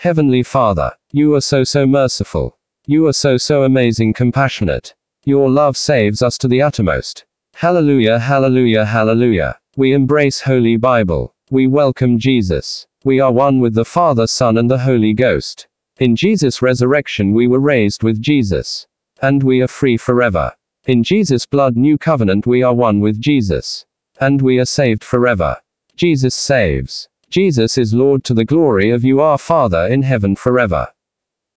Heavenly Father, you are so so merciful. You are so so amazing compassionate. Your love saves us to the uttermost. Hallelujah, hallelujah, hallelujah. We embrace Holy Bible. We welcome Jesus. We are one with the Father, Son, and the Holy Ghost. In Jesus' resurrection, we were raised with Jesus. And we are free forever. In Jesus' blood, new covenant, we are one with Jesus. And we are saved forever. Jesus saves. Jesus is Lord to the glory of you, our Father in heaven forever.